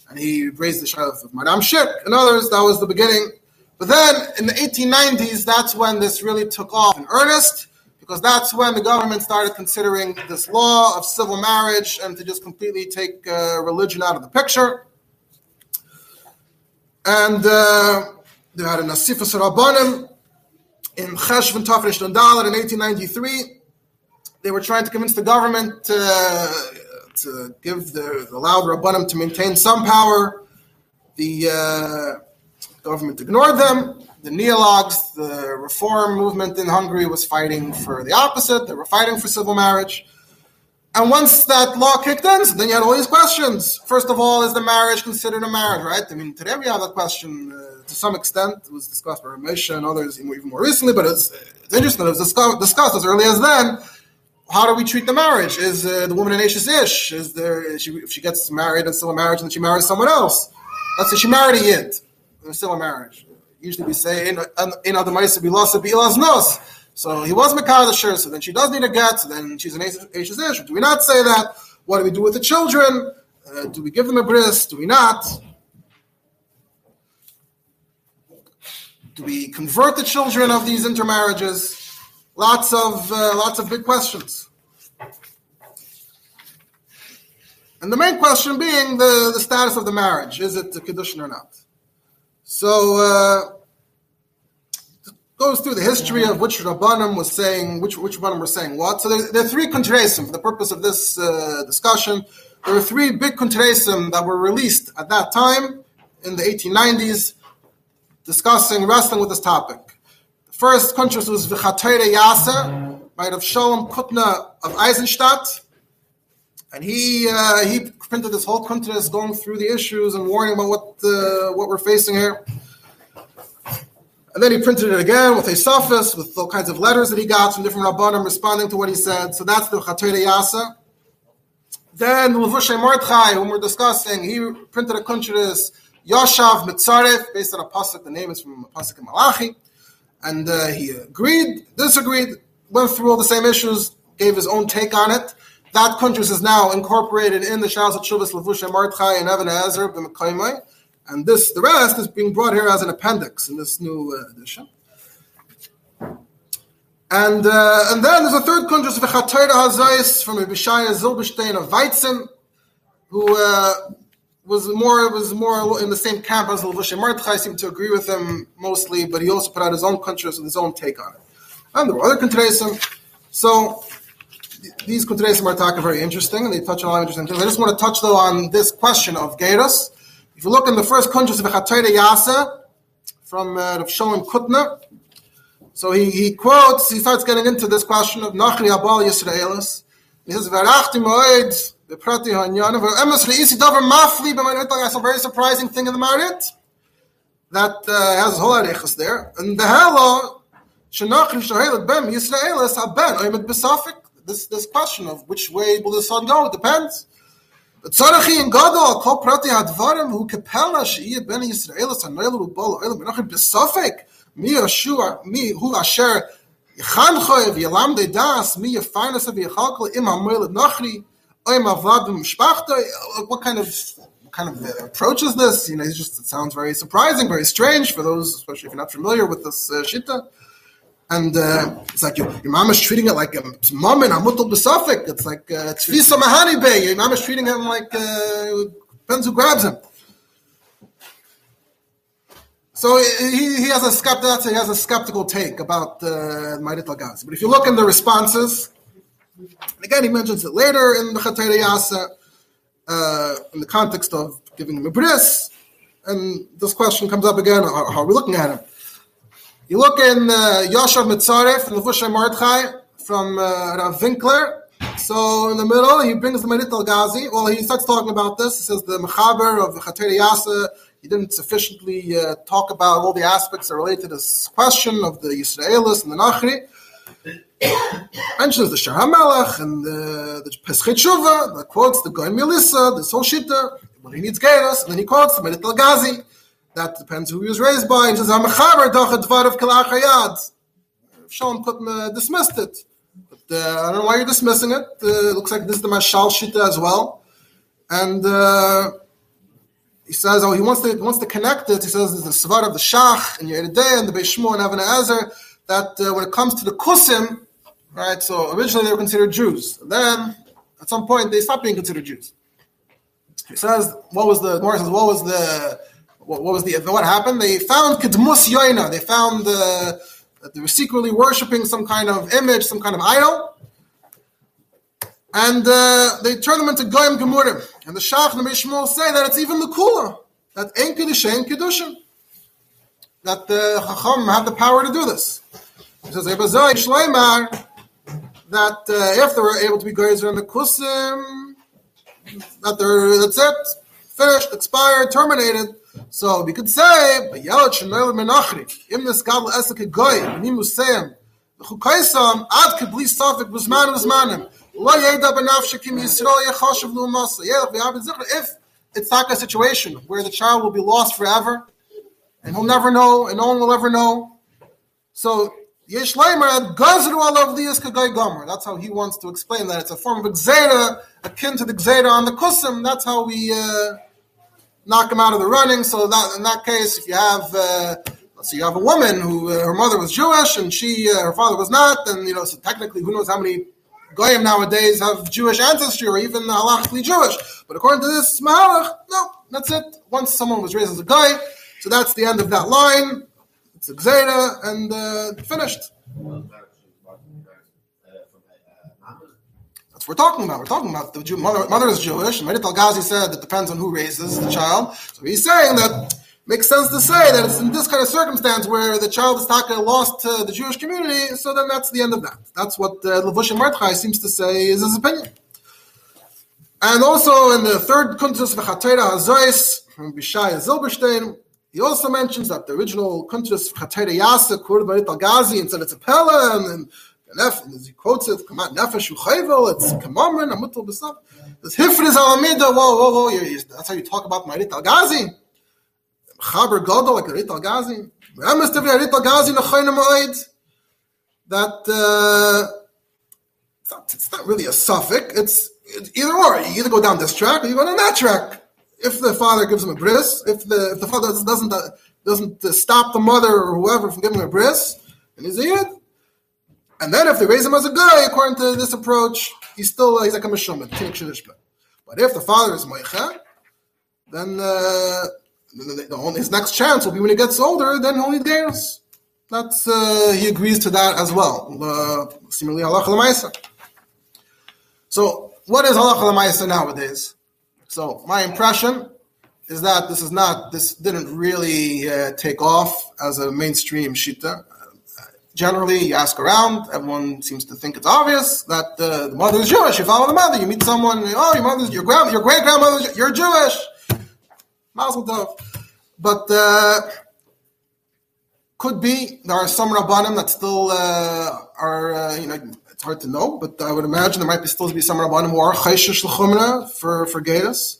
And he raised the shadow of Maharam Schick and others. That was the beginning. But then in the 1890s, that's when this really took off in earnest, because that's when the government started considering this law of civil marriage and to just completely take uh, religion out of the picture. And uh, they had a Nasifas Rabbanim in Cheshvan Dalet in 1893, they were trying to convince the government to, to give the allow the Rabbanim to maintain some power. The uh, government ignored them. The neologues, the reform movement in Hungary was fighting for the opposite. They were fighting for civil marriage. And once that law kicked in, so then you had all these questions. First of all, is the marriage considered a marriage, right? I mean, today we have that question uh, to some extent. It was discussed by Ramesha and others even more recently, but it's, it's interesting. It was discussed, as early as then. How do we treat the marriage? Is uh, the woman an Ashes Ish? Is there, is she, if she gets married in civil marriage and then she marries someone else? Let's say she married a Yid in a marriage. Usually we say, in other mice, be lost, be nos. So he was Makar the Shir, so then she does need a get, so then she's an Ashes Ish. Do we not say that? What do we do with the children? Uh, do we give them a bris? Do we not? Do we convert the children of these intermarriages? Lots of uh, lots of big questions. And the main question being the, the status of the marriage. Is it a condition or not? So uh, goes through the history of which Rabbanim was saying, which which Rabbanim were saying what. So there, there are three kuntresim for the purpose of this uh, discussion. There were three big kuntresim that were released at that time in the 1890s, discussing wrestling with this topic. The first kuntres was V'chatere Yasa, right, of Shalom Kutna of Eisenstadt. and he uh, he printed this whole kuntres going through the issues and warning about what uh, what we're facing here. And then he printed it again with a suffix, with all kinds of letters that he got from different rabbanim responding to what he said. So that's the Chatei Yasa. Then Levushay Mordechai, whom we're discussing, he printed a kuntres Yoshav Mitzaref, based on a pasuk. The name is from a pasuk in Malachi, and uh, he agreed, disagreed, went through all the same issues, gave his own take on it. That kuntres is now incorporated in the Shas Shuvas Levushay Mordechai and Even HaEzer b'Mekaymai, and this, the rest, is being brought here as an appendix in this new uh, edition. And uh, and then there's a third kuntres of Chatayra Hazais from Abishaya Zilberstein of Weizen, who uh, was more was more in the same camp as Levushay Mordechai, seemed to agree with him mostly, but he also put out his own kuntres with his own take on it. And there were other kuntresim. So these kuntresim are talking very interesting, and they touch on a lot of interesting things. I just want to touch though on this question of Geras. If you look in the first kuntres of Chatayra Yasa from uh, Rav Shalom Kutna, so he, he quotes, he starts getting into this question of Nachri Abal Yisraelis. He says, Verachti Moed, the Prati Hanyan of Emes Reisi Davar Mafli B'Marit Telling a very surprising thing in the Marit that uh, has a whole arichas there. And the Halo Shenachim Shahelet Bem Yisraelis Haben Oymet B'Safik. This this question of which way will the sun go it depends. Tzarachi in Gadol Kol Prati Hadvarim Hu kepela Sheiyah Ben Yisraelis Hanoel Rubal Oylet Menachem B'Safik Mi Yeshua Mi Hu Asher Yichanchoy V'Yelam Dedas Mi Yefanis V'Yichalkol Im Hamoel Nachri. Uh, what kind of what kind of approach is this? You know, it's just it sounds very surprising, very strange for those, especially if you're not familiar with this uh, shita. And uh, it's like your, your mom is treating it like a mom and the b'safik. It's like uh, tfisa mahani bay. Your mom is treating him like uh, who grabs him. So uh, he, he has a skeptical he has a skeptical take about uh, Ma'arit But if you look in the responses, and again he mentions it later in the Chatayra Yasa, uh, in the context of giving him a bris, and this question comes up again: How, how are we looking at him? You look in uh, Yoshav Mitzaref and Mordechai from uh, Rav Winkler. So in the middle, he brings the Merit al Ghazi. Well, he starts talking about this. He says the Mechaber of Chateri Yasa, he didn't sufficiently uh, talk about all the aspects that relate to this question of the Yisraelis and the Nachri. Mentions the HaMelech and the, the Pischei Tshuva, that quotes the Goy Melissa, this whole Shita, when he needs Geiras, and then he quotes the Merit al Ghazi. That depends who he was raised by. He says, "Hamachaber dachat dvar of kalachayad." Shalom Kutna dismissed it, but uh, I don't know why you're dismissing it. Uh, it looks like this is the Mashal Shita as well, and uh, he says, "Oh, he wants to he wants to connect it." He says, "There's the Svar of the Shach and Yeridei and the Beishmo and Even HaEzer that uh, when it comes to the Kusim, right? So originally they were considered Jews. Then at some point they stopped being considered Jews." He says, "What was the?" Morris says, "What was the?" what, what was the what happened? They found Kedmus Yoina. They found uh, that they were secretly worshiping some kind of image, some kind of idol. And uh, they turned them into Goyim Gemurim. And the Shach and the say that it's even the Kula, that Ein Kedushin Kedushin. That the Chacham have the power to do this. He says, Shleimar, that uh, if they were able to be Goyim in the Kusim, that they're, that's it, finished, expired, terminated. So we could say, "V'yalot shenoel menachri." Esek goy, ni musayim. V'chukaisam ad kibli safik. Lo yeda Yisrael yechashav. If it's not a situation where the child will be lost forever, and he'll never know, and no one will ever know. So Yesh gazru Gomer. That's how he wants to explain that. It's a form of Gzera, akin to the Gzera on the Kusim. That's how we uh, knock him out of the running. So that, in that case, if you have, uh, so you have a woman who uh, her mother was Jewish and she uh, her father was not, then you know, so technically, who knows how many goyim nowadays have Jewish ancestry or even halachically Jewish? But according to this mahalach, no, that's it. Once someone was raised as a guy, so that's the end of that line. It's a and uh, finished. That's what we're talking about. We're talking about the Jew, mother, mother is Jewish, and Merit Al-Ghazi said it depends on who raises the child. So he's saying that makes sense to say that it's in this kind of circumstance where the child is taka lost to the Jewish community, so then that's the end of that. That's what uh, Levush seems to say is his opinion. And also in the third Kuntus V'Chatera Hazois from Bishai Zilberstein, he also mentions that the original Kuntus V'Chatera Yasa quoted by Al Ghazi and said it's a Pella, and and he quotes it, Nefesh Uchayvel, it's Kamamrin, Amutal B'Sav. This Hifriz Alamida, whoa, whoa, whoa, that's how you talk about Marit Al Ghazi. Chaber Gadol, like Marit Al Ghazi. Remes Tevi Marit Al Ghazi, Nechoyna Moed. That, uh, it's not, it's not really a suffix, it's either or. You either go down this track or you go down that track. If the father gives him a bris, if the if the father doesn't doesn't stop the mother or whoever from giving him a bris, and he's yid. And then if they raise him as a guy, according to this approach, he's still he's like a mishum, But if the father is moicha, then uh, the, the, his next chance will be when he gets older. Then only dares. That's uh, he agrees to that as well. Uh, similarly, Allah So what is halacha lemaisa nowadays? So my impression is that this is not this didn't really uh, take off as a mainstream shita. Uh, generally, you ask around, everyone seems to think it's obvious that uh, the mother is Jewish. You follow the mother, you meet someone, oh, your mother's your grand, your great grandmother, you're Jewish. Mazel tov. But uh, could be there are some rabbanim that still uh, are uh, you know it's hard to know, but I would imagine there might be still be some rabbanim who are chayshish l'chumra for for Gatus.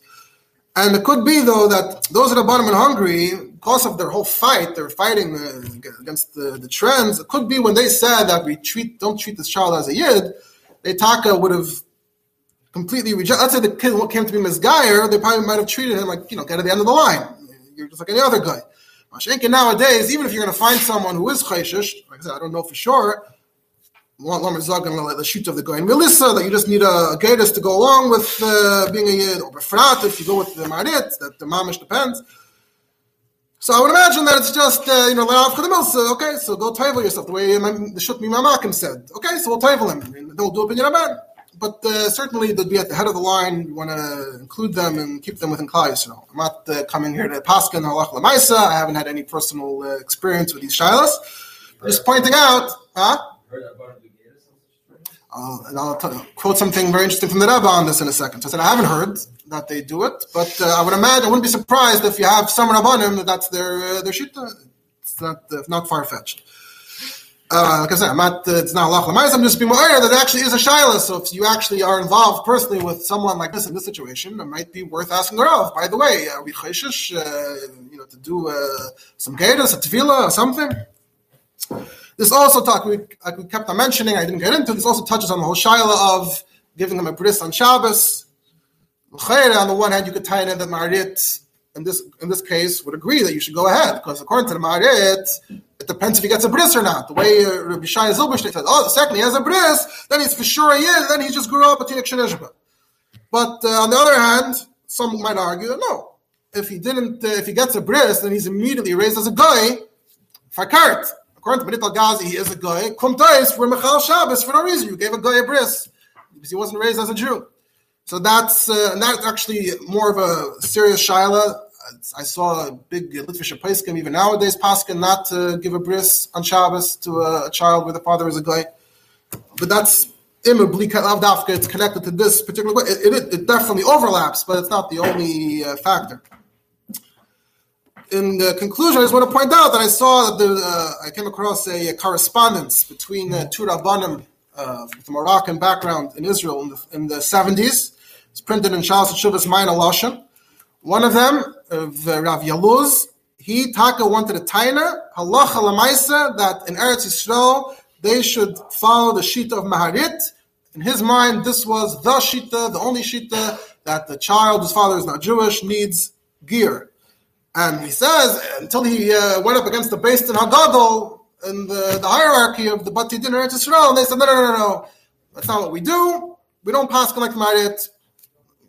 And it could be though that those rabbanim in Hungary, because of their whole fight, they're fighting uh, against the, the trends. It could be when they said that we treat don't treat this child as a yid, they taka would have completely rejected. Let's say the kid came to be misguyer, they probably might have treated him like you know get at the end of the line. You're just like any other guy. Mashenka nowadays, even if you're going to find someone who is chayshish, like I said, I don't know for sure, the shoot of the guy in Melissa, that you just need a, a to go along with uh, being a Yid, or Befrat, if you go with the Marit, that the Mamish depends. So I would imagine that it's just, uh, you know, let off Chedemilsa, okay, so go taivel yourself, the way the Shut Mamakim said. Okay, so we'll taivel him. I mean, they'll do opinion about But uh, certainly they'd be at the head of the line. You want to include them and keep them within Klal Yisrael. I'm not uh, coming here to Pascha and Halach Lamaisa. I haven't had any personal uh, experience with these shilas. Just pointing out, huh? Uh, and I'll quote something very interesting from the Rebbe on this in a second. So I said, I haven't heard that they do it, but uh, I would imagine, I wouldn't be surprised if you have some Rabbanim that that's their, uh, their shita. It's not, uh, not far fetched. Uh, like I said, I'm not, uh, it's not Allah I'm just being aware that it actually is a shaila. So if you actually are involved personally with someone like this in this situation, it might be worth asking the Rav. By the way, are we chayshish, uh, you know, to do uh, some gatas, a tefillah, or something? This also talk we, kept on mentioning. I didn't get into. This also touches on the whole shaila of giving him a bris on Shabbos. On the one hand, you could tie in that Marit in this in this case would agree that you should go ahead because according to the Marit, it depends if he gets a bris or not. The way uh, Rabbi Shai Zilberstein says, oh, the second he has a bris, then he's for sure a yid, then he just grew up a tinik But uh, on the other hand, some might argue that no, if he didn't, uh, if he gets a bris, then he's immediately raised as a guy. Fakart, According to Benit Al-Ghazi, he is a guy. Kumtais for Michal Shabbos for no reason. You gave a guy a bris because he wasn't raised as a Jew. So that's uh, that's actually more of a serious shaila. I saw a big Litvish Paiskim even nowadays Paskin not to give a bris on Shabbos to a, child where the father is a guy. But that's lavdafka. It's connected to this particular way. It, it, it, definitely overlaps, but it's not the only uh, factor in the conclusion, I just want to point out that I saw that uh, I came across a, a correspondence between uh, two Rabbanim uh, with a Moroccan background in Israel in the, in the 70s. It's printed in Shalas Shuvas Mayin Lashon. One of them, of uh, Rav Yaluz, he taka wanted a taina halacha lamaisa that in Eretz Yisrael they should follow the shita of Maharit. In his mind, this was the shita, the only shita that the child whose father is not Jewish needs gear. And he says, until he uh, went up against the Beis in Hagadol in the, the hierarchy of the Bati Din and they said, no, no, no, no, no, that's not what we do. We don't pass like Marit.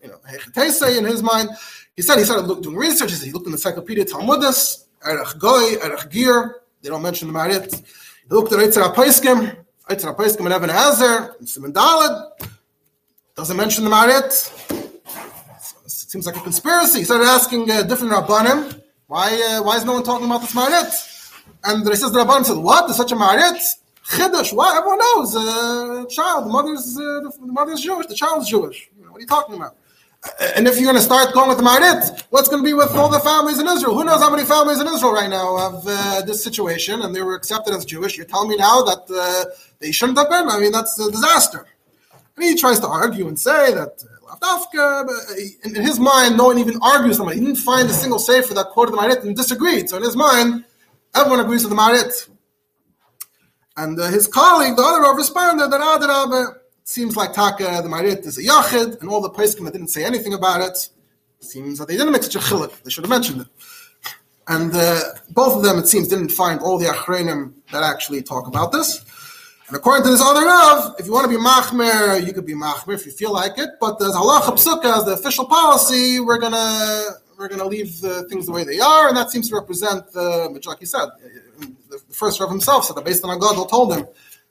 You know, Hechetese in his mind. He said he started look, doing research. He said he looked in the Encyclopedia Talmudis, Erech Goy, Erech Gir. They don't mention the Marit. He looked at Eitzer HaPaiskim, Eitzer HaPaiskim and Even HaEzer, and Simon Dalad. Doesn't mention the Marit seems like a conspiracy. He started asking uh, different rabbanim, why uh, why is no one talking about this marit? And he says the rabbanim said, what? There's such a marit? Chiddush, what? Everyone knows. Uh, child, the mother's uh, the mother's Jewish, the child's Jewish. What are you talking about? And if you're going to start going with the Marit, what's going to be with all the families in Israel? Who knows how many families in Israel right now have uh, this situation and they were accepted as Jewish? You're telling me now that uh, they shouldn't have been? I mean, that's a disaster. And he tries to argue and say that uh, in his mind, no one even argues him. He didn't find a single sefer that quoted the Marit and disagreed. So in his mind, everyone agrees with the Marit. And uh, his colleague, the other Rav, responded that Adarabah, seems like Taka, the Marit is a Yachid, and all the Paiskim that didn't say anything about it, seems that they didn't make such a chilik. They should have mentioned it. And uh, both of them, it seems, didn't find all the Achrenim that actually talk about this. And according to this other Rav, if you want to be Machmer, you could be Machmer if you feel like it, but as Halacha Psuka, as the official policy, we're to we're to leave the things the way they are, and that seems to represent the, uh, like said, the first Rav himself said that based on a God, told him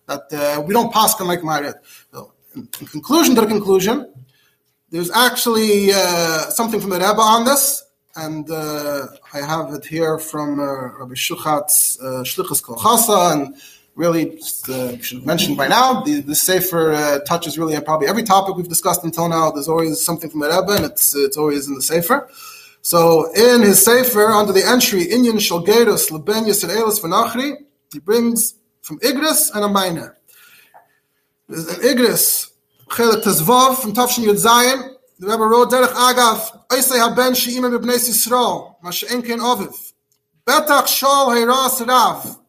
that uh, we don't pass like Marit. So, in, in, conclusion to the conclusion, there's actually uh, something from the Rebbe on this, and uh, I have it here from uh, Rabbi Shuchat's uh, Shlichus Kolchasa, and really uh, should have mentioned by now, the, the Sefer uh, touches really probably every topic we've discussed until now. There's always something from the Rebbe, and it's, it's always in the Sefer. So in his Sefer, under the entry, Inyan Shalgerus Leben Yisraelis V'Nachri, he brings from Igris and a minor. There's an Igris, Chelet Tezvav, from Tafshin Yud Zayin. The Rebbe wrote, Derech Agav, Oisei haben she'ima b'bnei Yisrael, ma she'en ken oviv. Betach shol heiras rav,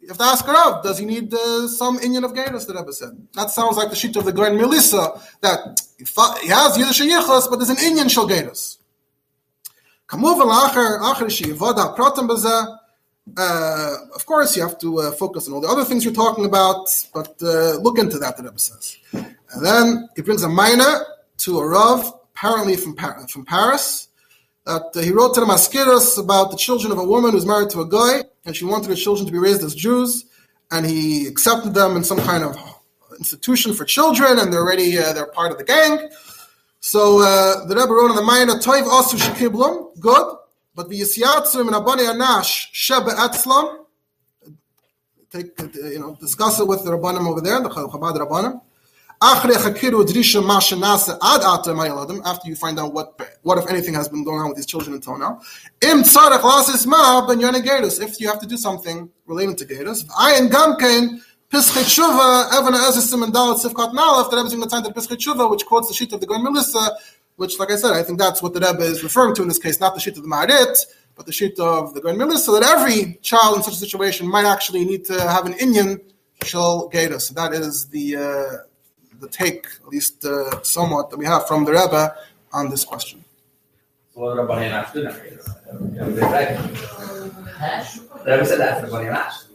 you have to ask Rav, does he need uh, some Indian of Gairus, the Rebbe said. That sounds like the sheet of the Grand Melissa, that he has Yiddish Yichus, but there's an Indian Shal uh, of course, you have to uh, focus on all the other things you're talking about, but uh, look into that, the Rebbe says. And then he brings a minor to a Rav, apparently from, Par- from Paris, that uh, he wrote to the Maskiros about the children of a woman who's married to a guy, and she wanted her children to be raised as Jews, and he accepted them in some kind of institution for children, and they're already uh, they're part of the gang. So uh, the Rebbe wrote in the Mayna, Toiv Asu Shekiblum, good, but the Yisyatzim and Abani Anash Shebe Etzlam, take, you know, discuss it with the Rabbanim over there, the Chabad Rabbanim. After you find out what, what if anything has been going on with these children until now. If you have to do something relating to Gamkein Pischei Tshuva, Even HaEzer and Dalit Sifkat Nalef, the Rebbe is going to time to Pischei which quotes the sheet of the Goy Melissa, which, like I said, I think that's what the Rebbe is referring to in this case, not the sheet of the Maharit, but the sheet of the Goy Melissa, that every child in such a situation might actually need to have an Indian Shal Geda. So that is the uh, the take, at least uh, somewhat, that we have from the Rebbe on this question. The Rebbe said.